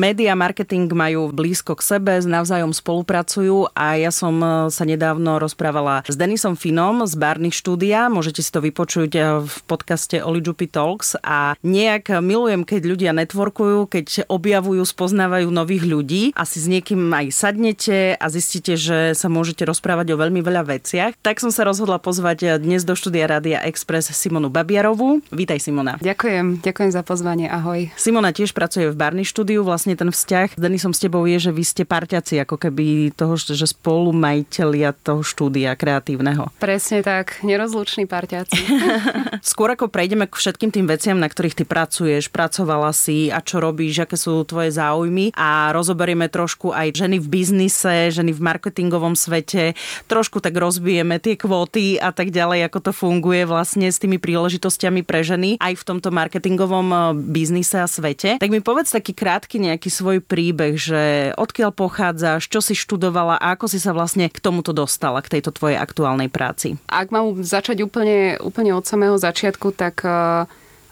Média marketing majú blízko k sebe, navzájom spolupracujú a ja som e, sa nedávno rozprávala s Denisom Finom z Barney štúdia. Môžete si to vypočuť e, v podcaste Olijupi Talks a nejak milujem, keď ľudia networkujú, keď objavujú, spoznávajú nových ľudí a si s niekým aj sadnete a zistíte, že sa môžete rozprávať o veľmi veľa veciach. Tak som sa rozhodla pozvať dnes do štúdia Rádia Express Simonu Babiarovú. Vítaj Simona. Ďakujem, ďakujem za pozvanie, ahoj. Simona tiež pracuje v Barney štúdiu, vlastne vlastne ten vzťah s Denisom s tebou je, že vy ste parťaci, ako keby toho, že spolu majiteľia toho štúdia kreatívneho. Presne tak, nerozluční parťaci. Skôr ako prejdeme k všetkým tým veciam, na ktorých ty pracuješ, pracovala si a čo robíš, aké sú tvoje záujmy a rozoberieme trošku aj ženy v biznise, ženy v marketingovom svete, trošku tak rozbijeme tie kvóty a tak ďalej, ako to funguje vlastne s tými príležitostiami pre ženy aj v tomto marketingovom eh, biznise a svete. Tak mi povedz taký krátky nejaký nejaký svoj príbeh, že odkiaľ pochádzaš, čo si študovala a ako si sa vlastne k tomuto dostala, k tejto tvojej aktuálnej práci? Ak mám začať úplne, úplne od samého začiatku, tak e,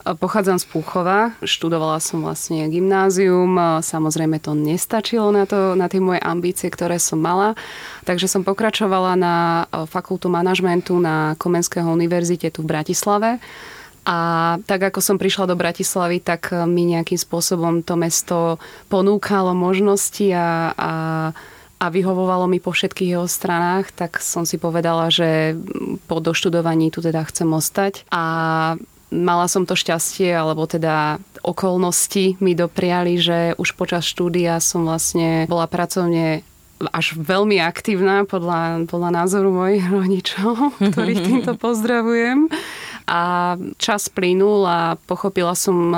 Pochádzam z Púchova, študovala som vlastne gymnázium, e, samozrejme to nestačilo na, to, na tie moje ambície, ktoré som mala, takže som pokračovala na e, fakultu manažmentu na Komenského univerzite tu v Bratislave a tak ako som prišla do Bratislavy, tak eh, mi nejakým spôsobom to mesto ponúkalo možnosti a, a a vyhovovalo mi po všetkých jeho stranách, tak som si povedala, že po doštudovaní tu teda chcem ostať. A mala som to šťastie, alebo teda okolnosti mi dopriali, že už počas štúdia som vlastne bola pracovne až veľmi aktívna podľa, podľa názoru mojich rodičov, ktorých týmto pozdravujem. A čas plynul a pochopila som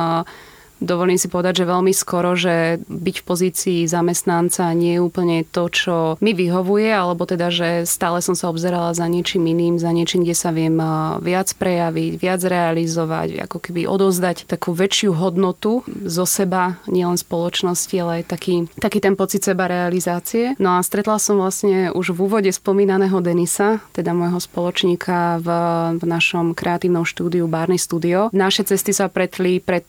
dovolím si povedať, že veľmi skoro, že byť v pozícii zamestnanca nie je úplne to, čo mi vyhovuje, alebo teda, že stále som sa obzerala za niečím iným, za niečím, kde sa viem viac prejaviť, viac realizovať, ako keby odozdať takú väčšiu hodnotu zo seba, nielen spoločnosti, ale aj taký, taký ten pocit seba realizácie. No a stretla som vlastne už v úvode spomínaného Denisa, teda môjho spoločníka v, v našom kreatívnom štúdiu Barney Studio. Naše cesty sa pretli pred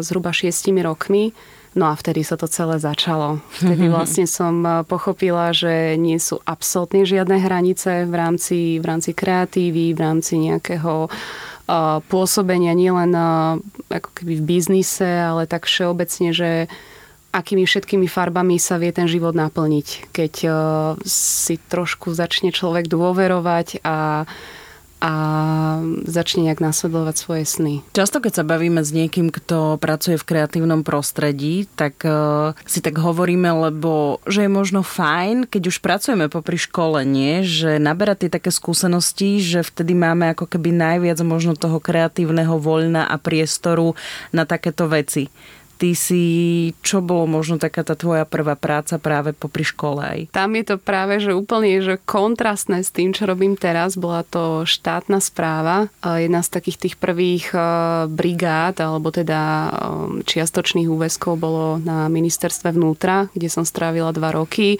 zhruba zhruba šiestimi rokmi. No a vtedy sa to celé začalo. Vtedy vlastne som eh, pochopila, že nie sú absolútne žiadne hranice v rámci, v rámci kreatívy, v rámci nejakého uh, pôsobenia nielen uh, ako keby v biznise, ale tak všeobecne, že akými všetkými farbami sa vie ten život naplniť, keď uh, si trošku začne človek dôverovať a a začne nejak nasledovať svoje sny. Často, keď sa bavíme s niekým, kto pracuje v kreatívnom prostredí, tak uh, si tak hovoríme, lebo že je možno fajn, keď už pracujeme popri škole, nie? Že naberať tie také skúsenosti, že vtedy máme ako keby najviac možno toho kreatívneho voľna a priestoru na takéto veci ty si, čo bolo možno taká tá tvoja prvá práca práve popri škole aj? Tam je to práve, že úplne že kontrastné s tým, čo robím teraz. Bola to štátna správa. Jedna z takých tých prvých e, brigád, alebo teda e, čiastočných úväzkov bolo na ministerstve vnútra, kde som strávila dva roky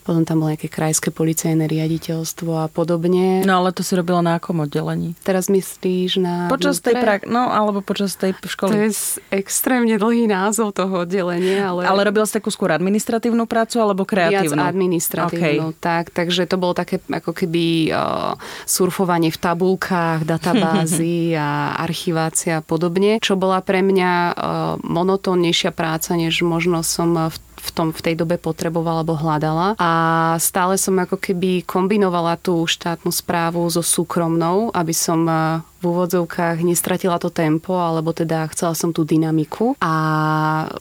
potom tam bolo nejaké krajské policajné riaditeľstvo a podobne. No ale to si robila na akom oddelení? Teraz myslíš na... Počas tej prak... no alebo počas tej školy. To je extrémne dlhý názov toho oddelenia, ale... Ale robila si takú skôr administratívnu prácu alebo kreatívnu? Viac administratívnu, okay. tak. Takže to bolo také ako keby uh, surfovanie v tabulkách, databázy a archivácia a podobne, čo bola pre mňa uh, monotónnejšia práca, než možno som v v, tom, v tej dobe potrebovala alebo hľadala. A stále som ako keby kombinovala tú štátnu správu so súkromnou, aby som v úvodzovkách nestratila to tempo, alebo teda chcela som tú dynamiku a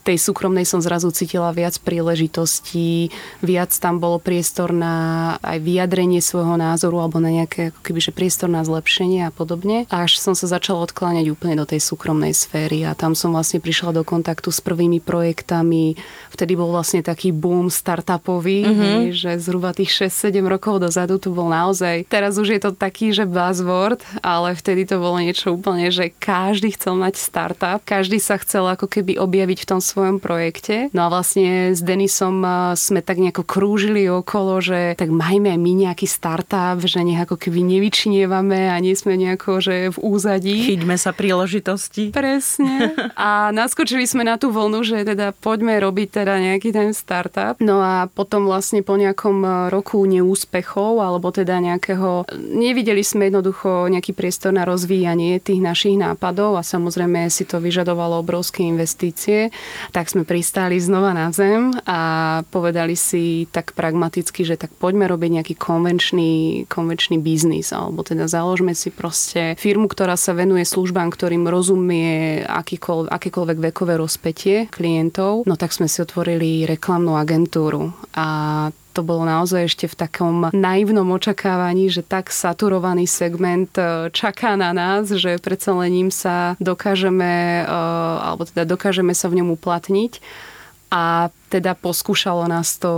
tej súkromnej som zrazu cítila viac príležitostí, viac tam bolo priestor na aj vyjadrenie svojho názoru alebo na nejaké ako keby, že priestor na zlepšenie a podobne. Až som sa začala odkláňať úplne do tej súkromnej sféry a tam som vlastne prišla do kontaktu s prvými projektami. Vtedy bol vlastne taký boom startupový, mm-hmm. že zhruba tých 6-7 rokov dozadu to bol naozaj, teraz už je to taký, že buzzword, ale vtedy to bolo niečo úplne, že každý chcel mať startup, každý sa chcel ako keby objaviť v tom svojom projekte. No a vlastne s Denisom sme tak nejako krúžili okolo, že tak majme my nejaký startup, že nech ako keby nevyčinievame a nie sme nejako, že v úzadí. Chyťme sa príležitosti. Presne. A naskočili sme na tú vlnu, že teda poďme robiť teda nejaký ten startup. No a potom vlastne po nejakom roku neúspechov, alebo teda nejakého, nevideli sme jednoducho nejaký priestor na rozvíjanie tých našich nápadov a samozrejme si to vyžadovalo obrovské investície, tak sme pristáli znova na zem a povedali si tak pragmaticky, že tak poďme robiť nejaký konvenčný, konvenčný biznis, alebo teda založme si proste firmu, ktorá sa venuje službám, ktorým rozumie akýkoľvek, akékoľvek vekové rozpetie klientov, no tak sme si otvorili reklamnú agentúru a to bolo naozaj ešte v takom naivnom očakávaní, že tak saturovaný segment e, čaká na nás, že predsa len sa dokážeme, e, alebo teda dokážeme sa v ňom uplatniť a teda poskúšalo nás to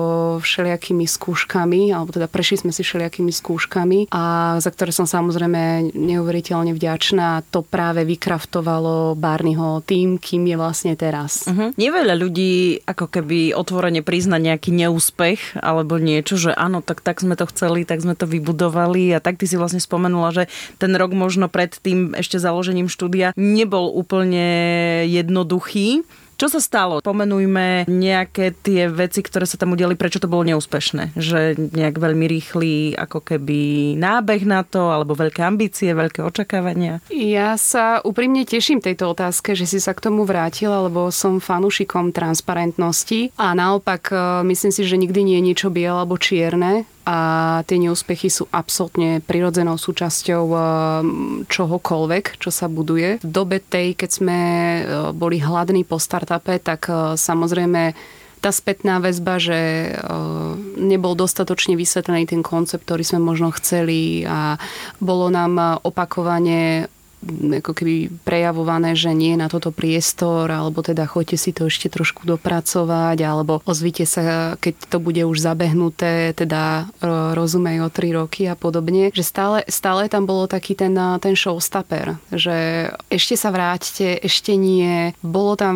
všelijakými skúškami, alebo teda prešli sme si všelijakými skúškami a za ktoré som samozrejme neuveriteľne vďačná. To práve vykraftovalo Barneyho tým, kým je vlastne teraz. Uh-huh. Neveľa ľudí ako keby otvorene prizna nejaký neúspech alebo niečo, že áno, tak, tak sme to chceli, tak sme to vybudovali a tak ty si vlastne spomenula, že ten rok možno pred tým ešte založením štúdia nebol úplne jednoduchý. Čo sa stalo? Pomenujme nejaké tie veci, ktoré sa tam udiali, prečo to bolo neúspešné. Že nejak veľmi rýchly ako keby nábeh na to, alebo veľké ambície, veľké očakávania. Ja sa úprimne teším tejto otázke, že si sa k tomu vrátila, lebo som fanúšikom transparentnosti a naopak e, myslím si, že nikdy nie je niečo biele alebo čierne a tie neúspechy sú absolútne prirodzenou súčasťou eh, čohokoľvek, čo sa buduje. V dobe tej, keď sme eh, boli hladní po startupe, tak eh, samozrejme tá spätná väzba, že nebol dostatočne vysvetlený ten koncept, ktorý sme možno chceli a bolo nám opakovane ako keby prejavované, že nie na toto priestor, alebo teda choďte si to ešte trošku dopracovať, alebo ozvite sa, keď to bude už zabehnuté, teda rozumej o tri roky a podobne. Že stále, stále tam bolo taký ten, ten showstopper, že ešte sa vráťte, ešte nie. Bolo tam,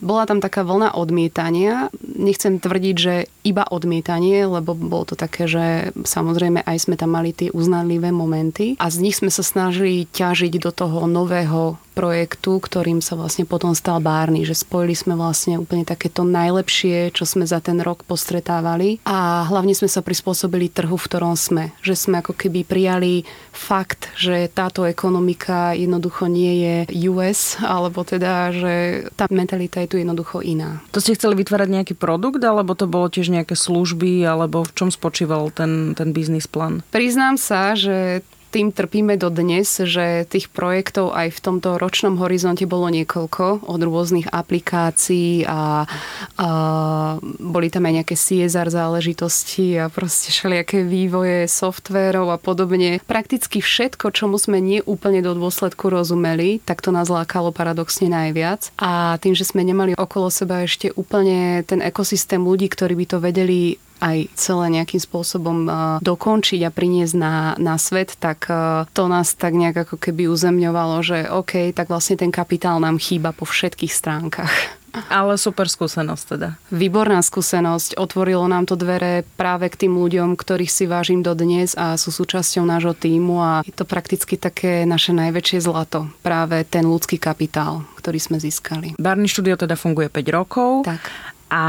bola tam taká vlna odmietania. Nechcem tvrdiť, že iba odmietanie, lebo bolo to také, že samozrejme aj sme tam mali tie uznanlivé momenty a z nich sme sa snažili ťažiť do toho nového projektu, ktorým sa vlastne potom stal Barney, že spojili sme vlastne úplne takéto najlepšie, čo sme za ten rok postretávali a hlavne sme sa prispôsobili trhu, v ktorom sme. Že sme ako keby prijali fakt, že táto ekonomika jednoducho nie je US, alebo teda, že tá mentalita je tu jednoducho iná. To ste chceli vytvárať nejaký produkt, alebo to bolo tiež nejaké služby, alebo v čom spočíval ten, ten biznis plán? Priznám sa, že tým trpíme do dnes, že tých projektov aj v tomto ročnom horizonte bolo niekoľko od rôznych aplikácií a, a boli tam aj nejaké CSR záležitosti a proste všelijaké vývoje softvérov a podobne. Prakticky všetko, čomu sme neúplne do dôsledku rozumeli, tak to nás lákalo paradoxne najviac. A tým, že sme nemali okolo seba ešte úplne ten ekosystém ľudí, ktorí by to vedeli aj celé nejakým spôsobom e, dokončiť a priniesť na, na svet, tak e, to nás tak nejak ako keby uzemňovalo, že OK, tak vlastne ten kapitál nám chýba po všetkých stránkach. Ale super skúsenosť teda. Výborná skúsenosť. Otvorilo nám to dvere práve k tým ľuďom, ktorých si vážim do dnes a sú súčasťou nášho týmu a je to prakticky také naše najväčšie zlato. Práve ten ľudský kapitál, ktorý sme získali. Barney Studio teda funguje 5 rokov. Tak. A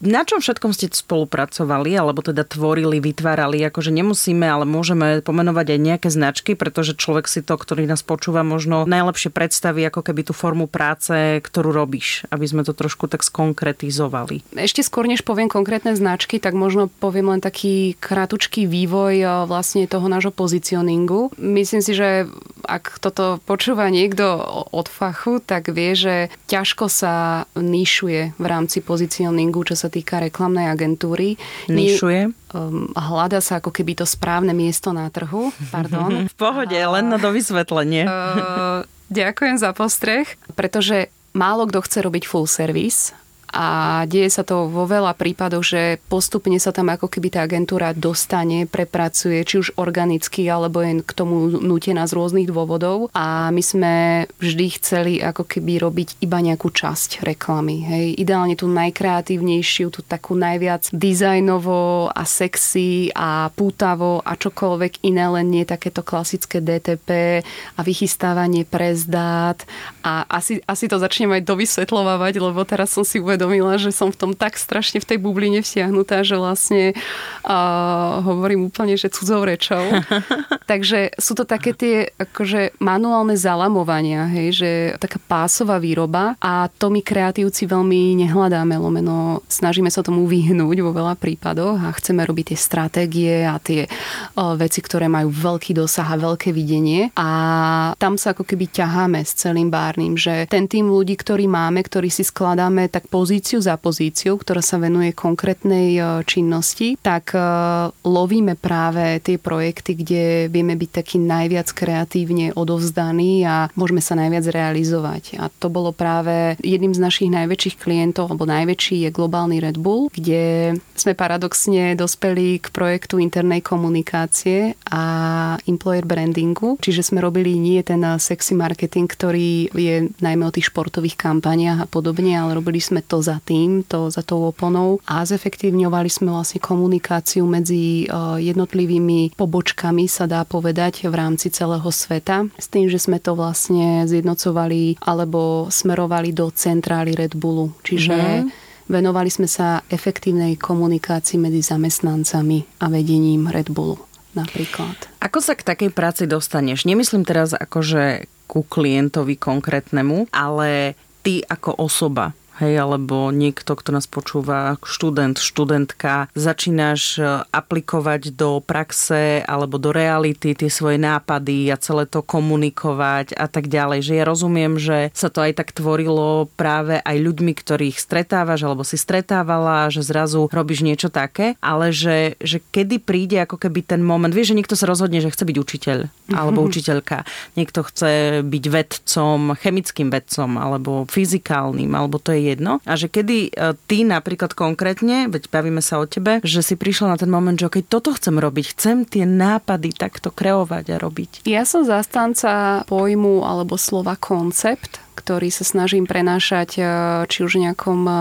na čom všetkom ste spolupracovali, alebo teda tvorili, vytvárali? Akože nemusíme, ale môžeme pomenovať aj nejaké značky, pretože človek si to, ktorý nás počúva, možno najlepšie predstaví ako keby tú formu práce, ktorú robíš, aby sme to trošku tak skonkretizovali. Ešte skôr, než poviem konkrétne značky, tak možno poviem len taký krátučký vývoj e, vlastne toho nášho pozicioningu. Myslím si, že ak toto počúva niekto od fachu, tak vie, že ťažko sa nišuje v rámci pozicioningu, čo sa týka reklamnej agentúry. Nišuje? Um, hľada sa ako keby to správne miesto na trhu. Pardon. v pohode, a, len na dovysvetlenie. Uh, ďakujem za postreh, pretože málo kto chce robiť full service a deje sa to vo veľa prípadoch, že postupne sa tam ako keby tá agentúra dostane, prepracuje, či už organicky, alebo jen k tomu nutená z rôznych dôvodov. A my sme vždy chceli ako keby robiť iba nejakú časť reklamy. Hej. Ideálne tú najkreatívnejšiu, tú takú najviac dizajnovo a sexy a pútavo a čokoľvek iné, len nie takéto klasické DTP a vychystávanie prezdát. A asi, asi to začnem aj dovysvetľovať, lebo teraz som si uvedomila, že som v tom tak strašne v tej bubline vsiahnutá, že vlastne uh, hovorím úplne, že cudzou rečou. Takže sú to také tie akože manuálne zalamovania, hej, že taká pásová výroba a to my kreatívci veľmi nehľadáme, lomeno snažíme sa tomu vyhnúť vo veľa prípadoch a chceme robiť tie stratégie a tie uh, veci, ktoré majú veľký dosah a veľké videnie. A tam sa ako keby ťaháme s celým bárnym, že ten tým ľudí, ktorý máme, ktorý si skladáme tak pozíciu za pozíciu, ktorá sa venuje konkrétnej činnosti, tak lovíme práve tie projekty, kde vieme byť taký najviac kreatívne odovzdaní a môžeme sa najviac realizovať. A to bolo práve jedným z našich najväčších klientov, alebo najväčší je globálny Red Bull, kde sme paradoxne dospeli k projektu internej komunikácie a employer brandingu. Čiže sme robili nie ten sexy marketing, ktorý je najmä o tých športových kampaniách a podobne, ale robili sme to za tým, to za tou oponou a zefektívňovali sme vlastne komunikáciu medzi e, jednotlivými pobočkami, sa dá povedať, v rámci celého sveta. S tým, že sme to vlastne zjednocovali alebo smerovali do centrály Red Bullu. Čiže mm-hmm venovali sme sa efektívnej komunikácii medzi zamestnancami a vedením Red Bullu napríklad. Ako sa k takej práci dostaneš? Nemyslím teraz akože ku klientovi konkrétnemu, ale ty ako osoba hej, alebo niekto, kto nás počúva, študent, študentka, začínaš e, aplikovať do praxe alebo do reality tie svoje nápady a celé to komunikovať a tak ďalej. Že ja rozumiem, že sa to aj tak tvorilo práve aj ľuďmi, ktorých stretávaš alebo si stretávala, že zrazu robíš niečo také, ale že, že kedy príde ako keby ten moment, vieš, že niekto sa rozhodne, že chce byť učiteľ alebo učiteľka, niekto chce byť vedcom, chemickým vedcom alebo fyzikálnym, alebo to je jedno. A že kedy e, ty napríklad konkrétne, veď bavíme sa o tebe, že si prišla na ten moment, že keď toto chcem robiť, chcem tie nápady takto kreovať a robiť. Ja som zastanca pojmu alebo slova koncept, ktorý sa snažím prenášať e, či už nejakom e,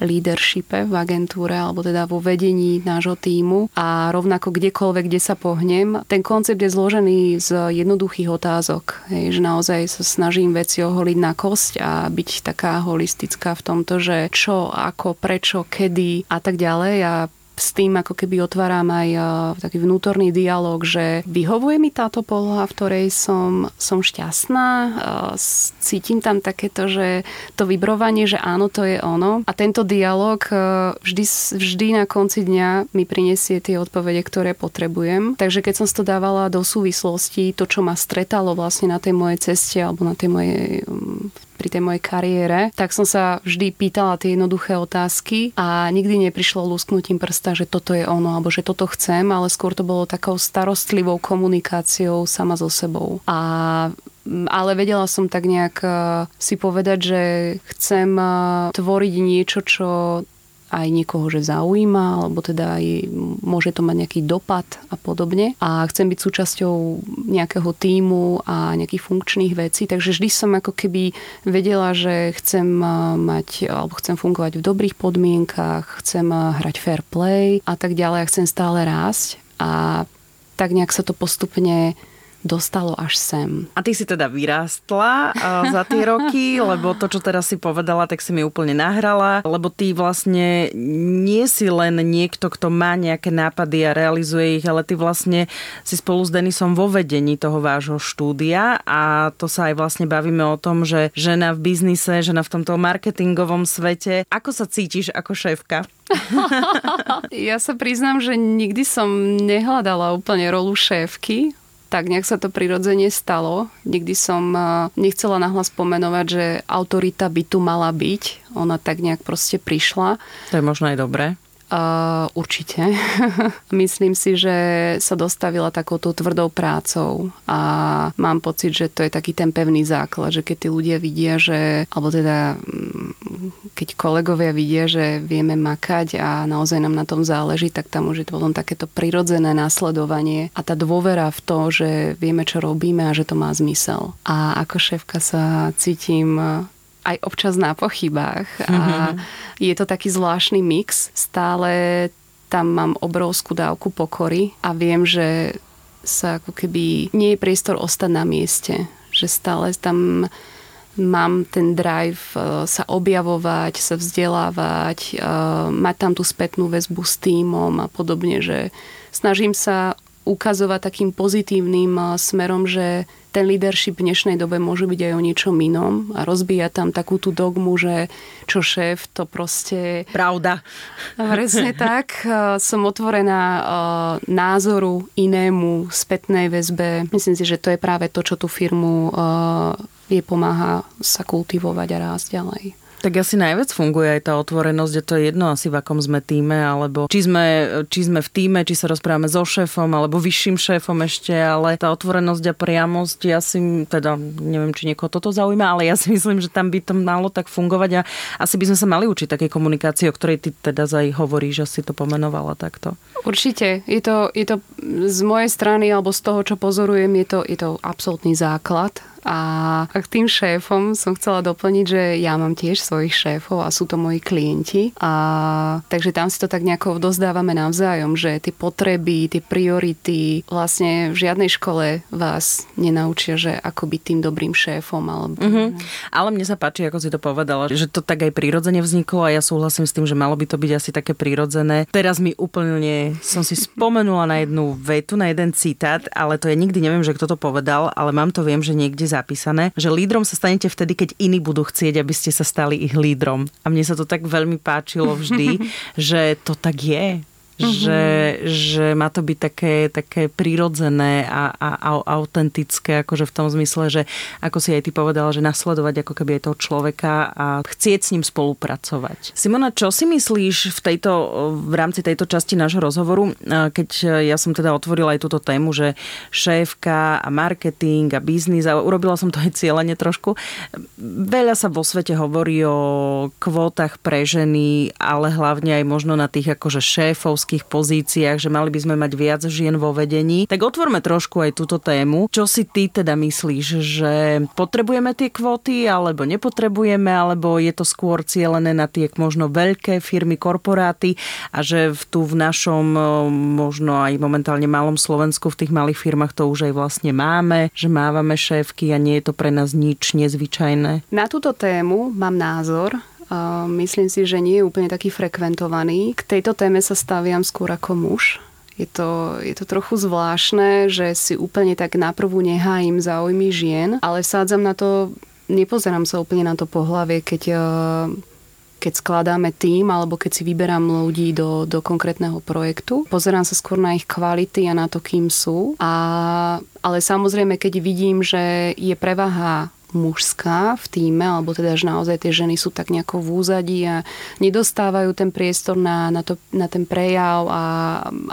leadershipe v agentúre alebo teda vo vedení nášho týmu a rovnako kdekoľvek, kde sa pohnem. Ten koncept je zložený z jednoduchých otázok, hej, že naozaj sa snažím veci oholiť na kosť a byť taká holistická v tomto, že čo, ako, prečo, kedy a tak ďalej a s tým ako keby otváram aj uh, taký vnútorný dialog, že vyhovuje mi táto poloha, v ktorej som, som šťastná, uh, cítim tam takéto, že to vybrovanie, že áno, to je ono. A tento dialog uh, vždy, vždy na konci dňa mi prinesie tie odpovede, ktoré potrebujem. Takže keď som to dávala do súvislosti, to, čo ma stretalo vlastne na tej mojej ceste alebo na tej mojej um, pri tej mojej kariére, tak som sa vždy pýtala tie jednoduché otázky a nikdy neprišlo lusknutím prsta, že toto je ono, alebo že toto chcem, ale skôr to bolo takou starostlivou komunikáciou sama so sebou. A ale vedela som tak nejak eh, si povedať, že chcem eh, tvoriť niečo, čo aj niekoho, že zaujíma, alebo teda aj môže to mať nejaký dopad a podobne. A chcem byť súčasťou nejakého týmu a nejakých funkčných vecí, takže vždy som ako keby vedela, že chcem mať, alebo chcem fungovať v dobrých podmienkach, chcem hrať fair play a tak ďalej a chcem stále rásť. A tak nejak sa to postupne dostalo až sem. A ty si teda vyrástla za tie roky, lebo to, čo teraz si povedala, tak si mi úplne nahrala, lebo ty vlastne nie si len niekto, kto má nejaké nápady a realizuje ich, ale ty vlastne si spolu s Denisom vo vedení toho vášho štúdia a to sa aj vlastne bavíme o tom, že žena v biznise, žena v tomto marketingovom svete. Ako sa cítiš ako šéfka? ja sa priznám, že nikdy som nehľadala úplne rolu šéfky tak nejak sa to prirodzene stalo. Nikdy som eh, nechcela nahlas pomenovať, že autorita by tu mala byť. Ona tak nejak proste prišla. To je možno aj dobré. Uh, určite. Myslím si, že sa dostavila takouto tvrdou prácou a mám pocit, že to je taký ten pevný základ, že keď tí ľudia vidia, že, alebo teda mm, keď kolegovia vidia, že vieme makať a naozaj nám na tom záleží, tak tam už je to potom takéto prirodzené následovanie a tá dôvera v to, že vieme, čo robíme a že to má zmysel. A ako šéfka sa cítim aj občas na pochybách a mhm. je to taký zvláštny mix. Stále tam mám obrovskú dávku pokory a viem, že sa ako keby nie je priestor ostať na mieste. Že stále tam mám ten drive e, sa objavovať, sa vzdelávať, e, mať tam tú spätnú väzbu s týmom a podobne, že snažím sa ukazovať takým pozitívnym e, smerom, že ten leadership v dnešnej dobe môže byť aj o niečom inom a rozbíja tam takú tú dogmu, že čo šéf, to proste... Pravda. Presne tak. Som otvorená názoru inému, spätnej väzbe. Myslím si, že to je práve to, čo tú firmu jej pomáha sa kultivovať a rásť ďalej. Tak asi najviac funguje aj tá otvorenosť, že to je jedno asi v akom sme týme, alebo či sme, či sme v týme, či sa rozprávame so šéfom, alebo vyšším šéfom ešte, ale tá otvorenosť a priamosť, ja si, teda neviem, či niekoho toto zaujíma, ale ja si myslím, že tam by to malo tak fungovať a asi by sme sa mali učiť takej komunikácii, o ktorej ty teda aj hovoríš, že si to pomenovala takto. Určite. Je to, je to z mojej strany, alebo z toho, čo pozorujem, je to, je to absolútny základ a k tým šéfom som chcela doplniť, že ja mám tiež svojich šéfov a sú to moji klienti. A takže tam si to tak nejako dozdávame navzájom, že tie potreby, tie priority vlastne v žiadnej škole vás nenaučia, že ako byť tým dobrým šéfom. Alebo... Mm-hmm. Ale mne sa páči, ako si to povedala, že to tak aj prirodzene vzniklo a ja súhlasím s tým, že malo by to byť asi také prirodzené. Teraz mi úplne som si spomenula na jednu vetu, na jeden citát, ale to je nikdy neviem, že kto to povedal, ale mám to viem, že niekde zapísané, že lídrom sa stanete vtedy, keď iní budú chcieť, aby ste sa stali ich lídrom. A mne sa to tak veľmi páčilo vždy, že to tak je Mm-hmm. Že, že má to byť také, také prirodzené a, a, a autentické, akože v tom zmysle, že ako si aj ty povedala, že nasledovať ako keby aj toho človeka a chcieť s ním spolupracovať. Simona, čo si myslíš v, tejto, v rámci tejto časti nášho rozhovoru, keď ja som teda otvorila aj túto tému, že šéfka a marketing a biznis a urobila som to aj cieľene trošku. Veľa sa vo svete hovorí o kvótach pre ženy, ale hlavne aj možno na tých akože šéfov manažerských pozíciách, že mali by sme mať viac žien vo vedení. Tak otvorme trošku aj túto tému. Čo si ty teda myslíš, že potrebujeme tie kvóty alebo nepotrebujeme, alebo je to skôr cielené na tie možno veľké firmy, korporáty a že tu v našom možno aj momentálne malom Slovensku v tých malých firmách to už aj vlastne máme, že mávame šéfky a nie je to pre nás nič nezvyčajné. Na túto tému mám názor, myslím si, že nie je úplne taký frekventovaný. K tejto téme sa staviam skôr ako muž. Je to, je to trochu zvláštne, že si úplne tak naprvú nehájim záujmy žien, ale sádzam na to, nepozerám sa úplne na to pohlavie, keď e, keď skladáme tým alebo keď si vyberám ľudí do, do konkrétneho projektu. Pozerám sa skôr na ich kvality a na to, kým sú. A, ale samozrejme, keď vidím, že je prevaha mužská v týme, alebo teda, že naozaj tie ženy sú tak nejako v úzadí a nedostávajú ten priestor na, na, to, na ten prejav a,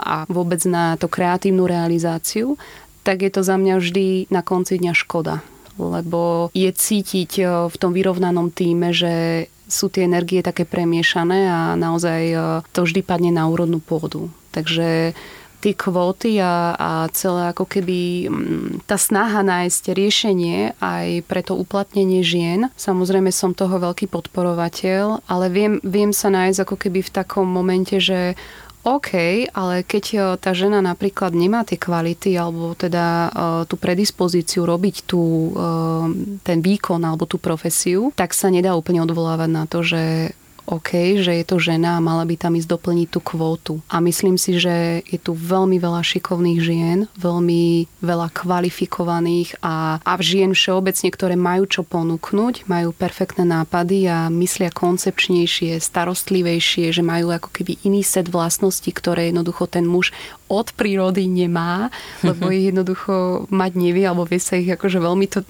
a vôbec na to kreatívnu realizáciu, tak je to za mňa vždy na konci dňa škoda. Lebo je cítiť e, v tom vyrovnanom týme, že sú tie energie také premiešané a naozaj e, to vždy padne na úrodnú pôdu. Takže tie kvóty a, a celé ako keby mm, tá snaha nájsť riešenie aj pre to uplatnenie žien. Samozrejme som toho veľký podporovateľ, ale viem, viem sa nájsť ako keby v takom momente, že OK, ale keď e, tá žena napríklad nemá tie kvality alebo teda uh, tú predispozíciu robiť tú, uh, ten výkon alebo tú profesiu, tak sa nedá úplne odvolávať na to, že OK, že je to žena a mala by tam ísť doplniť tú kvótu. A myslím si, že je tu veľmi veľa šikovných žien, veľmi veľa kvalifikovaných a, a žien všeobecne, ktoré majú čo ponúknuť, majú perfektné nápady a myslia koncepčnejšie, starostlivejšie, že majú ako keby iný set vlastností, ktoré jednoducho ten muž od prírody nemá, lebo ich jednoducho mať nevie, alebo vie sa ich akože veľmi to,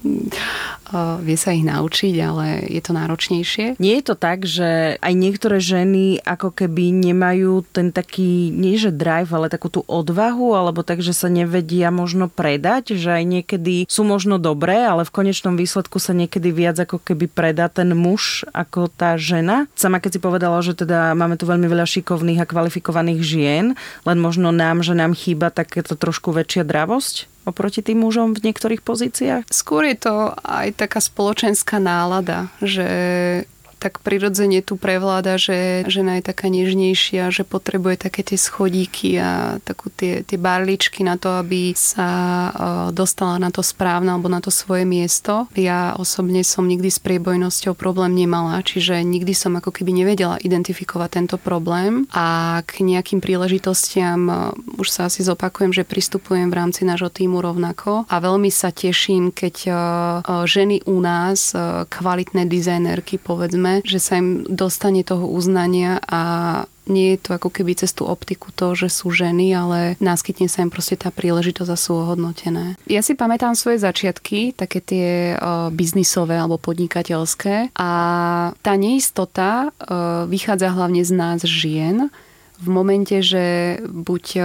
uh, vie sa ich naučiť, ale je to náročnejšie. Nie je to tak, že aj niektoré ženy ako keby nemajú ten taký, nie že drive, ale takú tú odvahu, alebo tak, že sa nevedia možno predať, že aj niekedy sú možno dobré, ale v konečnom výsledku sa niekedy viac ako keby predá ten muž ako tá žena. Sama keď si povedala, že teda máme tu veľmi veľa šikovných a kvalifikovaných žien, len možno nám že nám chýba takéto trošku väčšia dravosť oproti tým mužom v niektorých pozíciách? Skôr je to aj taká spoločenská nálada, že tak prirodzene tu prevláda, že žena je taká nežnejšia, že potrebuje také tie schodíky a takú tie, tie barličky na to, aby sa e, dostala na to správne alebo na to svoje miesto. Ja osobne som nikdy s priebojnosťou problém nemala, čiže nikdy som ako keby nevedela identifikovať tento problém a k nejakým príležitostiam e, už sa asi zopakujem, že pristupujem v rámci nášho týmu rovnako a veľmi sa teším, keď e, ženy u nás, kvalitné dizajnerky povedzme, že sa im dostane toho uznania a nie je to ako keby cez tú optiku to, že sú ženy, ale náskytne sa im proste tá príležitosť a sú ohodnotené. Ja si pamätám svoje začiatky, také tie uh, biznisové alebo podnikateľské a tá neistota uh, vychádza hlavne z nás žien, v momente, že buď e,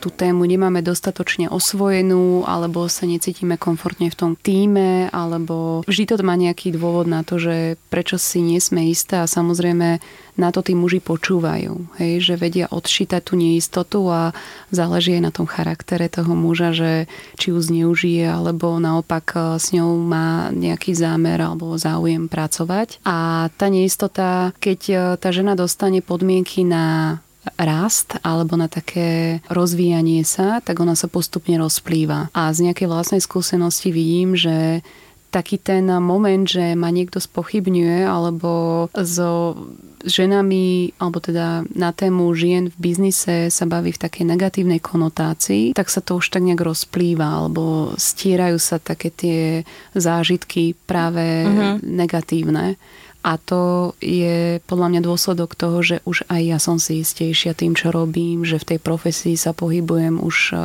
tú tému nemáme dostatočne osvojenú, alebo sa necítime komfortne v tom týme, alebo vždy to má nejaký dôvod na to, že prečo si nie sme isté a samozrejme na to tí muži počúvajú, hej, že vedia odšítať tú neistotu a záleží aj na tom charaktere toho muža, že či ju zneužije, alebo naopak e, s ňou má nejaký zámer alebo záujem pracovať. A tá neistota, keď e, tá žena dostane podmienky na rast alebo na také rozvíjanie sa, tak ona sa postupne rozplýva. A z nejakej vlastnej skúsenosti vidím, že taký ten moment, že ma niekto spochybňuje alebo so ženami, alebo teda na tému žien v biznise sa baví v takej negatívnej konotácii, tak sa to už tak nejak rozplýva, alebo stierajú sa také tie zážitky práve uh-huh. negatívne. A to je podľa mňa dôsledok toho, že už aj ja som si istejšia tým, čo robím, že v tej profesii sa pohybujem už e,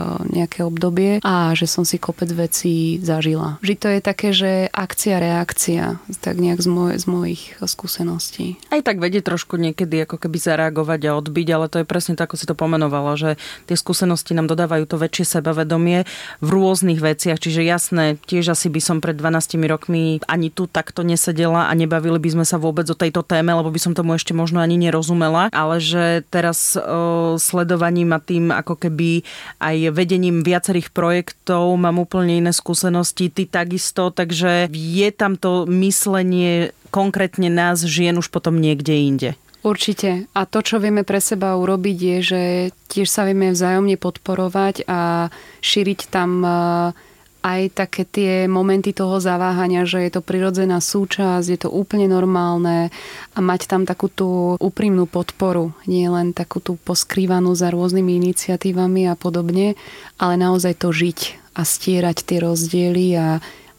nejaké obdobie a že som si kopec vecí zažila. Vždy to je také, že akcia, reakcia, tak nejak z, moj, z mojich skúseností. Aj tak vedie trošku niekedy ako keby zareagovať a odbiť, ale to je presne tak, ako si to pomenovala, že tie skúsenosti nám dodávajú to väčšie sebavedomie v rôznych veciach. Čiže jasné, tiež asi by som pred 12 rokmi ani tu takto nesedela a nebavili by sme sa vôbec o tejto téme, lebo by som tomu ešte možno ani nerozumela, ale že teraz o, sledovaním a tým ako keby aj vedením viacerých projektov mám úplne iné skúsenosti, ty takisto, takže je tam to myslenie konkrétne nás žien už potom niekde inde. Určite. A to, čo vieme pre seba urobiť, je, že tiež sa vieme vzájomne podporovať a šíriť tam aj také tie momenty toho zaváhania, že je to prirodzená súčasť, je to úplne normálne a mať tam takú tú úprimnú podporu, nie len takú tú poskrývanú za rôznymi iniciatívami a podobne, ale naozaj to žiť a stierať tie rozdiely a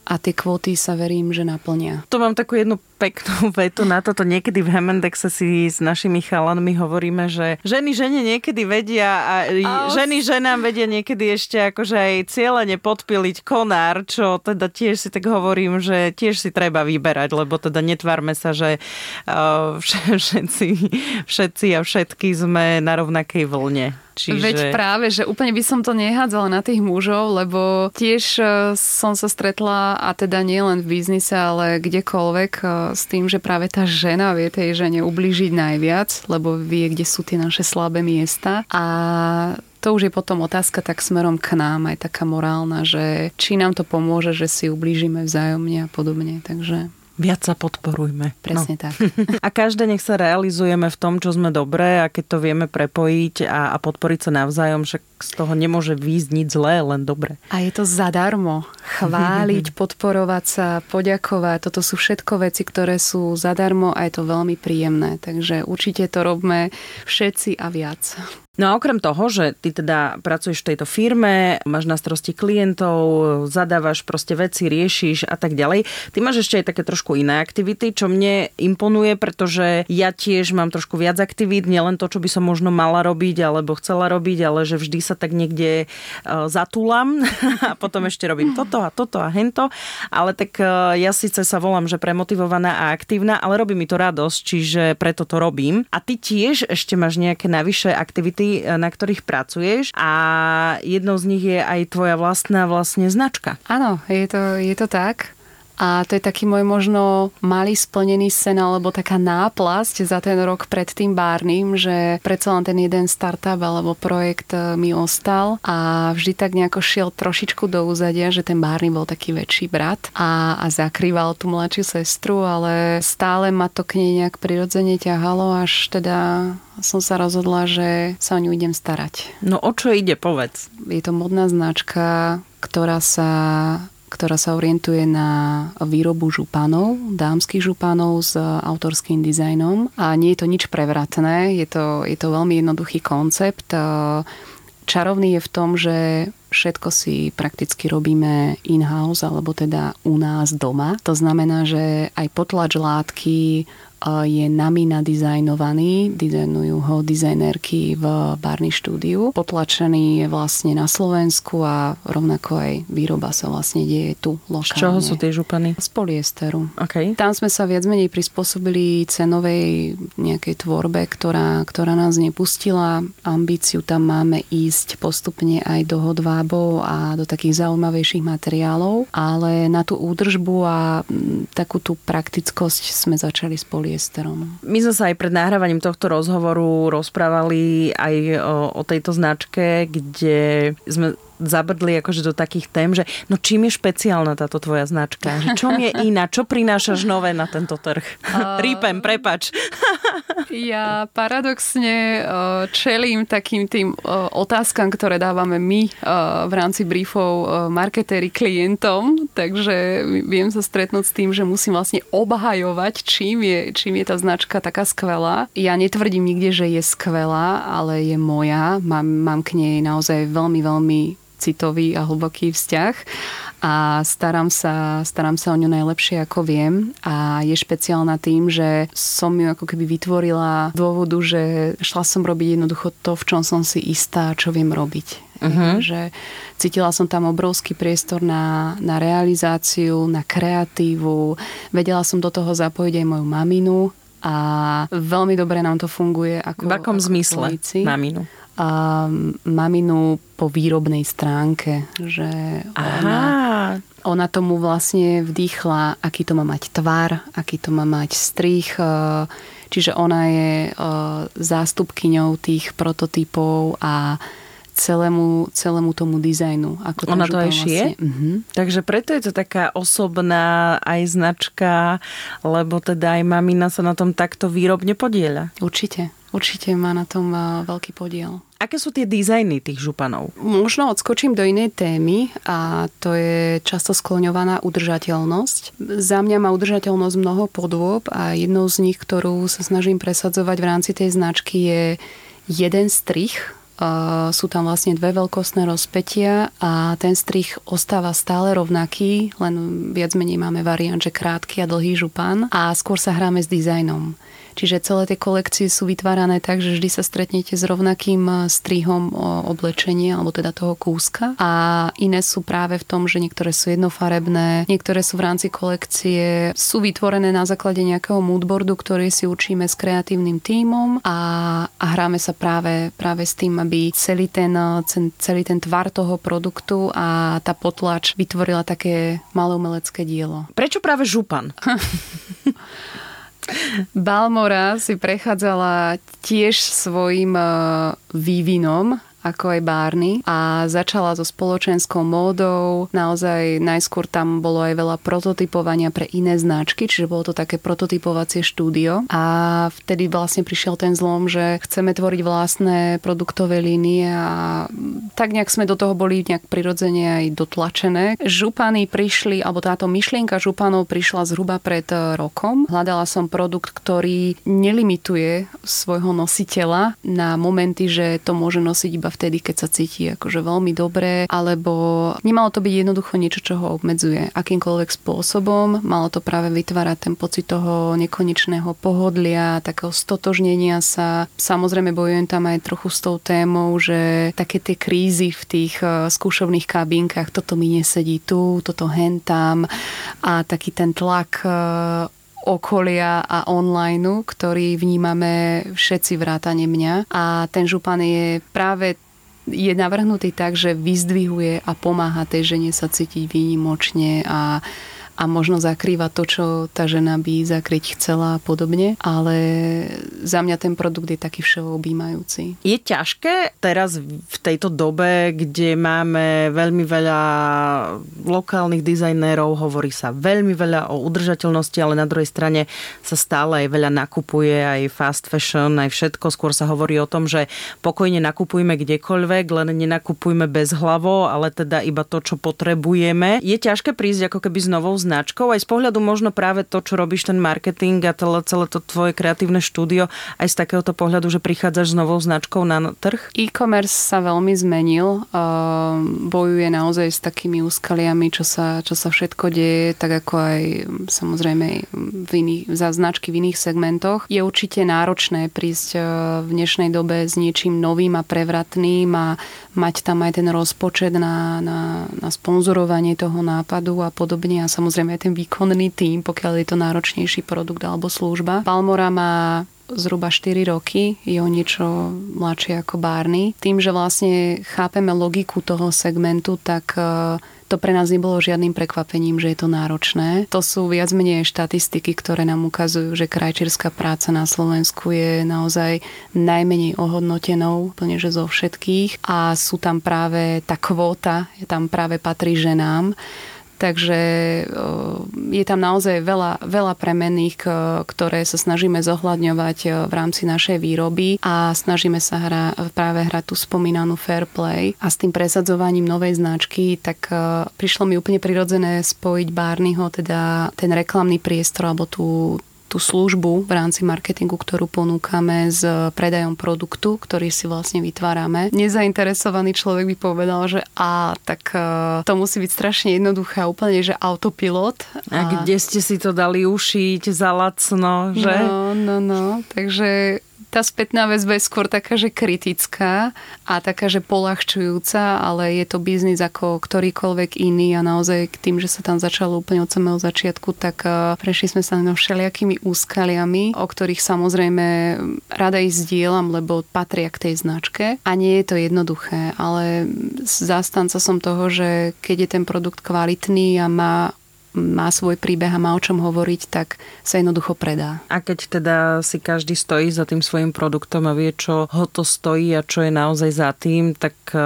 a tie kvóty sa verím, že naplnia. Tu mám takú jednu peknú vetu na toto. Niekedy v Hemendexe si s našimi chalanmi hovoríme, že ženy žene niekedy vedia a ženy ženám vedia niekedy ešte akože aj cieľene podpiliť konár, čo teda tiež si tak hovorím, že tiež si treba vyberať, lebo teda netvárme sa, že uh, všetci, všetci a všetky sme na rovnakej vlne. Čiže... Veď práve, že úplne by som to nehádzala na tých mužov, lebo tiež e, som sa stretla, a teda nie len v biznise, ale kdekoľvek, e, s tým, že práve tá žena vie tej žene ubližiť najviac, lebo vie, kde sú tie naše slabé miesta. A to už je potom otázka tak smerom k nám, aj taká morálna, že či nám to pomôže, že si ublížime vzájomne a podobne. Takže Viac sa podporujme. Presne no. tak. a každé nech sa realizujeme v tom, čo sme dobré a keď to vieme prepojiť a, a podporiť sa navzájom, však z toho nemôže výjsť nič zlé, len dobre. A je to zadarmo. Chváliť, podporovať sa, poďakovať. Toto sú všetko veci, ktoré sú zadarmo a je to veľmi príjemné. Takže určite to robme všetci a viac. No a okrem toho, že ty teda pracuješ v tejto firme, máš na starosti klientov, zadávaš proste veci, riešiš a tak ďalej, ty máš ešte aj také trošku iné aktivity, čo mne imponuje, pretože ja tiež mám trošku viac aktivít, nielen to, čo by som možno mala robiť alebo chcela robiť, ale že vždy sa tak niekde e, zatúlam a potom ešte robím toto a toto a hento. Ale tak e, ja síce sa volám, že premotivovaná a aktívna, ale robí mi to radosť, čiže preto to robím. A ty tiež ešte máš nejaké navyše aktivity projekty, e, na ktorých pracuješ a jednou z nich je aj tvoja vlastná vlastne značka. Áno, je to, je to tak. A to je taký môj možno malý splnený sen alebo taká náplasť za ten rok pred tým bárnym, že predsa len ten jeden startup alebo projekt e, mi ostal a vždy tak nejako šiel trošičku do úzadia, že ten bárny bol taký väčší brat a, a zakrýval tú mladšiu sestru, ale stále ma to k nej nejak prirodzene ťahalo, až teda som sa rozhodla, že sa o ňu idem starať. No o čo ide, povedz? Je to modná značka, ktorá sa ktorá sa orientuje na výrobu županov, dámskych županov s autorským dizajnom. A nie je to nič prevratné, je to, je to veľmi jednoduchý koncept. Čarovný je v tom, že všetko si prakticky robíme in-house, alebo teda u nás doma. To znamená, že aj potlač látky, je nami nadizajnovaný, dizajnujú ho dizajnerky v Barney štúdiu. Potlačený je vlastne na Slovensku a rovnako aj výroba sa vlastne deje tu lokálne. Z čoho sú tie župany? Z polyesteru. Okay. Tam sme sa viac menej prispôsobili cenovej nejakej tvorbe, ktorá, ktorá nás nepustila. Ambíciu tam máme ísť postupne aj do hodvábov a do takých zaujímavejších materiálov, ale na tú údržbu a takú tú praktickosť sme začali s polyesterom. My sme sa aj pred nahrávaním tohto rozhovoru rozprávali aj o, o tejto značke, kde sme zabrdli akože do takých tém, že no čím je špeciálna táto tvoja značka? Že čom je iná? Čo prinášaš nové na tento trh? Uh, Rípem, prepač. ja paradoxne čelím takým tým otázkam, ktoré dávame my v rámci briefov marketéri klientom, takže viem sa stretnúť s tým, že musím vlastne obhajovať, čím je, čím je tá značka taká skvelá. Ja netvrdím nikde, že je skvelá, ale je moja. Mám, mám k nej naozaj veľmi, veľmi citový a hlboký vzťah a starám sa, starám sa o ňu najlepšie ako viem a je špeciálna tým, že som ju ako keby vytvorila dôvodu, že šla som robiť jednoducho to, v čom som si istá, čo viem robiť. Uh-huh. Že cítila som tam obrovský priestor na, na realizáciu, na kreatívu. Vedela som do toho zapojiť aj moju maminu a veľmi dobre nám to funguje. Ako, v akom ako zmysle maminu? A maminu po výrobnej stránke, že ona, ona tomu vlastne vdýchla, aký to má mať tvar, aký to má mať strich, e, čiže ona je e, zástupkyňou tých prototypov a celému, celému tomu dizajnu. Ako Ona to aj šije? Vlastne. Uh-huh. Takže preto je to taká osobná aj značka, lebo teda aj mamina sa na tom takto výrobne podieľa. Určite. Určite má na tom veľký podiel. Aké sú tie dizajny tých županov? Možno odskočím do inej témy a to je často skloňovaná udržateľnosť. Za mňa má udržateľnosť mnoho podôb a jednou z nich, ktorú sa snažím presadzovať v rámci tej značky je jeden strich, sú tam vlastne dve veľkostné rozpetia a ten strich ostáva stále rovnaký, len viac menej máme variant, že krátky a dlhý župan a skôr sa hráme s dizajnom. Čiže celé tie kolekcie sú vytvárané tak, že vždy sa stretnete s rovnakým eh, strihom oblečenia, alebo teda toho kúska. A iné sú práve v tom, že niektoré sú jednofarebné, niektoré sú v rámci kolekcie, sú vytvorené na základe nejakého moodboardu, ktorý si učíme s kreatívnym tímom a, a hráme sa práve, práve s tým, aby celý ten, celý ten tvar toho produktu a tá potlač vytvorila také malé umelecké dielo. Prečo práve župan? Balmora si prechádzala tiež svojim e, vývinom ako aj Barney a začala so spoločenskou módou. Naozaj najskôr tam bolo aj veľa prototypovania pre iné značky, čiže bolo to také prototypovacie štúdio a vtedy vlastne prišiel ten zlom, že chceme tvoriť vlastné produktové línie a tak nejak sme do toho boli nejak prirodzene aj dotlačené. Župany prišli, alebo táto myšlienka županov prišla zhruba pred rokom. Hľadala som produkt, ktorý nelimituje svojho nositeľa na momenty, že to môže nosiť iba vtedy, keď sa cíti akože veľmi dobré, alebo nemalo to byť jednoducho niečo, čo ho obmedzuje akýmkoľvek spôsobom. Malo to práve vytvárať ten pocit toho nekonečného pohodlia, takého stotožnenia sa. Samozrejme bojujem tam aj trochu s tou témou, že také tie krízy v tých eh, skúšovných kabínkach, toto mi nesedí tu, toto hentam a taký ten tlak eh, okolia a online, ktorý vnímame všetci vrátane mňa. A ten župan je práve je navrhnutý tak, že vyzdvihuje a pomáha tej žene sa cítiť výnimočne a a možno zakrýva to, čo tá žena by zakryť chcela a podobne, ale za mňa ten produkt je taký všeobjímajúci. Je ťažké teraz v tejto dobe, kde máme veľmi veľa lokálnych dizajnérov, hovorí sa veľmi veľa o udržateľnosti, ale na druhej strane sa stále aj veľa nakupuje, aj fast fashion, aj všetko. Skôr sa hovorí o tom, že pokojne nakupujme kdekoľvek, len nenakupujme bez hlavo, ale teda iba to, čo potrebujeme. Je ťažké prísť ako keby s novou značkou, aj z pohľadu možno práve to, čo robíš ten marketing a celé, celé to tvoje kreatívne štúdio, aj z takéhoto pohľadu, že prichádzaš s novou značkou na trh? E-commerce sa veľmi zmenil. Bojuje naozaj s takými úskaliami, čo sa, čo sa všetko deje, tak ako aj samozrejme v iných, za značky v iných segmentoch. Je určite náročné prísť v dnešnej dobe s niečím novým a prevratným a mať tam aj ten rozpočet na, na, na sponzorovanie toho nápadu a podobne a samozrejme samozrejme aj ten výkonný tým, pokiaľ je to náročnejší produkt alebo služba. Palmora má zhruba 4 roky, je o niečo mladšie ako Barney. Tým, že vlastne chápeme logiku toho segmentu, tak e, to pre nás nebolo žiadnym prekvapením, že je to náročné. To sú viac menej štatistiky, ktoré nám ukazujú, že krajčerská práca na Slovensku je naozaj najmenej ohodnotenou, úplne že zo všetkých a sú tam práve tá kvóta, tam práve patrí ženám Takže je tam naozaj veľa, veľa premenných, ktoré sa snažíme zohľadňovať v rámci našej výroby a snažíme sa hra, práve hrať tú spomínanú fair play. A s tým presadzovaním novej značky, tak prišlo mi úplne prirodzené spojiť Barneyho, teda ten reklamný priestor alebo tú, tú službu v rámci marketingu, ktorú ponúkame s predajom produktu, ktorý si vlastne vytvárame. Nezainteresovaný človek by povedal, že a tak e, to musí byť strašne jednoduché, úplne, že autopilot. A, a kde ste si to dali ušiť za lacno, že? No, no, no. Takže tá spätná väzba je skôr taká, že kritická a taká, že polahčujúca, ale je to biznis ako ktorýkoľvek iný a naozaj k tým, že sa tam začalo úplne od samého začiatku, tak e, prešli sme sa na všelijakými úskaliami, o ktorých samozrejme rada ich zdieľam, lebo patria k tej značke. A nie je to jednoduché, ale zástanca som toho, že keď je ten produkt kvalitný a má má svoj príbeh a má o čom hovoriť, tak sa jednoducho predá. A keď teda si každý stojí za tým svojim produktom a vie, čo ho to stojí a čo je naozaj za tým, tak e,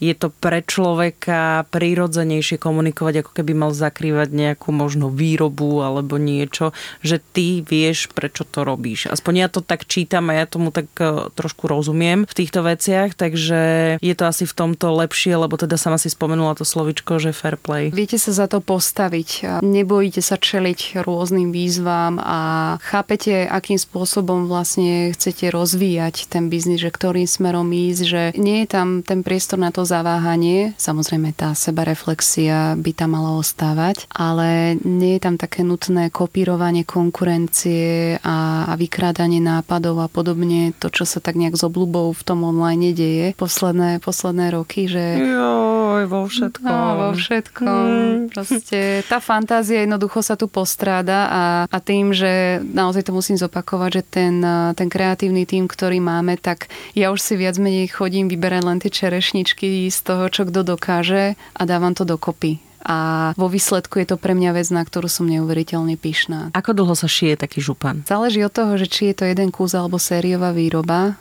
je to pre človeka prirodzenejšie komunikovať, ako keby mal zakrývať nejakú možno výrobu alebo niečo, že ty vieš, prečo to robíš. Aspoň ja to tak čítam a ja tomu tak e, trošku rozumiem v týchto veciach, takže je to asi v tomto lepšie, lebo teda sama si spomenula to slovičko, že fair play. Viete sa za to postaviť postaviť. Nebojíte sa čeliť rôznym výzvam a chápete, akým spôsobom vlastne chcete rozvíjať ten biznis, že ktorým smerom ísť, že nie je tam ten priestor na to zaváhanie. Samozrejme tá sebareflexia by tam mala ostávať, ale nie je tam také nutné kopírovanie konkurencie a, a vykrádanie nápadov a podobne. To, čo sa tak nejak z oblúbou v tom online deje posledné, posledné roky, že... Jo, vo všetkom. No, vo všetkom. Hmm. Proste tá fantázia jednoducho sa tu postráda a, a tým, že naozaj to musím zopakovať, že ten, ten kreatívny tým, ktorý máme, tak ja už si viac menej chodím vyberať len tie čerešničky z toho, čo kto dokáže a dávam to dokopy a vo výsledku je to pre mňa vec, na ktorú som neuveriteľne pyšná. Ako dlho sa šije taký župan? Záleží od toho, že či je to jeden kus alebo sériová výroba.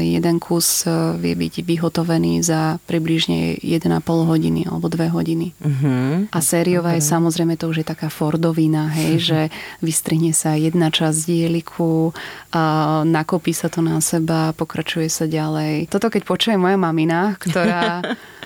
Jeden kus e, vie byť vyhotovený za približne 1,5 hodiny alebo 2 hodiny. Uh-huh. A sériová okay. je samozrejme to už je taká Fordovina, hej, uh-huh. že vystrihne sa jedna časť dieliku, nakopí sa to na seba, pokračuje sa ďalej. Toto keď počuje moja mamina, ktorá...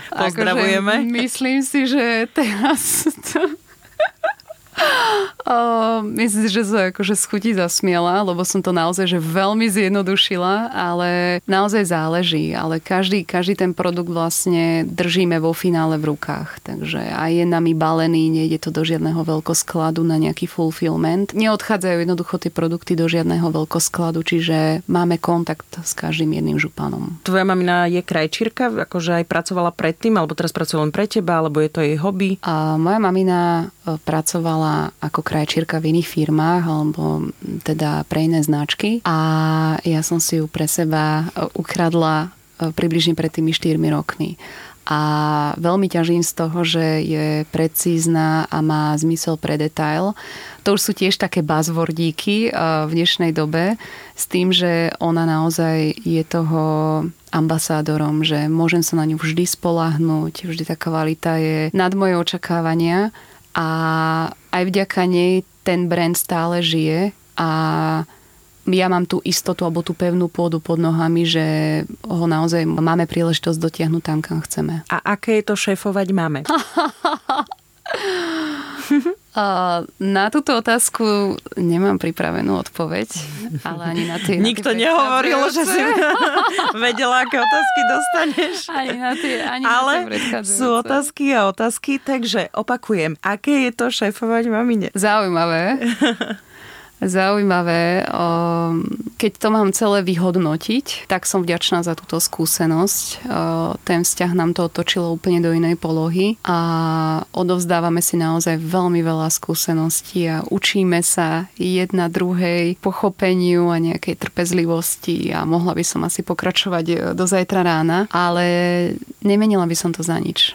Pozdravujeme. Akože myslím si, že teraz... To Uh, myslím si, že sa akože schutí zasmiela, lebo som to naozaj že veľmi zjednodušila, ale naozaj záleží. Ale každý, každý ten produkt vlastne držíme vo finále v rukách. Takže aj je nami balený, nejde to do žiadneho veľkoskladu na nejaký fulfillment. Neodchádzajú jednoducho tie produkty do žiadneho veľkoskladu, čiže máme kontakt s každým jedným županom. Tvoja mamina je krajčírka, akože aj pracovala predtým, alebo teraz pracuje len pre teba, alebo je to jej hobby? A moja mamina e, pracovala ako krajčírka v iných firmách alebo teda pre iné značky. A ja som si ju pre seba e, ukradla e, približne pred tými 4 rokmi. A veľmi ťažím z toho, že je precízna a má zmysel pre detail. To už sú tiež také buzzwordíky e, v dnešnej dobe s tým, že ona naozaj je toho ambasádorom, že môžem sa na ňu vždy spolahnúť, vždy tá kvalita je nad moje očakávania a aj vďaka nej ten brand stále žije a ja mám tú istotu alebo tú pevnú pôdu pod nohami, že ho naozaj máme príležitosť dotiahnuť tam, kam chceme. A aké je to šéfovať máme? Na túto otázku nemám pripravenú odpoveď, ale ani na tie... Nikto na tie nehovoril, že si vedela, aké otázky dostaneš. Ani na tie, ani ale na tie sú otázky a otázky, takže opakujem. Aké je to šéfovať mamine? Zaujímavé. zaujímavé. Keď to mám celé vyhodnotiť, tak som vďačná za túto skúsenosť. Ten vzťah nám to otočilo úplne do inej polohy a odovzdávame si naozaj veľmi veľa skúseností a učíme sa jedna druhej pochopeniu a nejakej trpezlivosti a mohla by som asi pokračovať do zajtra rána, ale nemenila by som to za nič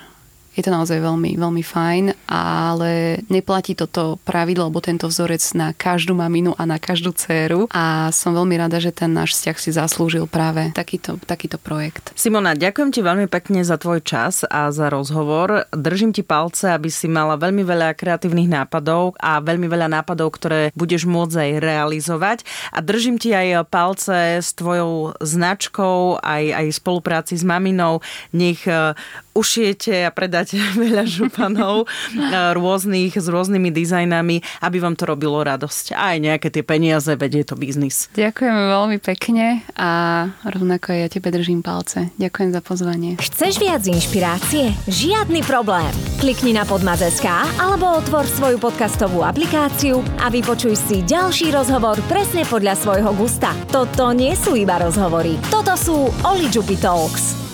je to naozaj veľmi, veľmi fajn, ale neplatí toto pravidlo, alebo tento vzorec na každú maminu a na každú dceru a som veľmi rada, že ten náš vzťah si zaslúžil práve takýto, takýto projekt. Simona, ďakujem ti veľmi pekne za tvoj čas a za rozhovor. Držím ti palce, aby si mala veľmi veľa kreatívnych nápadov a veľmi veľa nápadov, ktoré budeš môcť aj realizovať. A držím ti aj palce s tvojou značkou, aj, aj spolupráci s maminou. Nech e, ušijete a predať veľa županov rôznych, s rôznymi dizajnami, aby vám to robilo radosť. A aj nejaké tie peniaze, vedie to biznis. Ďakujem veľmi pekne a rovnako aj ja tebe držím palce. Ďakujem za pozvanie. Chceš viac inšpirácie? Žiadny problém. Klikni na podmaz.sk alebo otvor svoju podcastovú aplikáciu a vypočuj si ďalší rozhovor presne podľa svojho gusta. Toto nie sú iba rozhovory. Toto sú Oli Talks.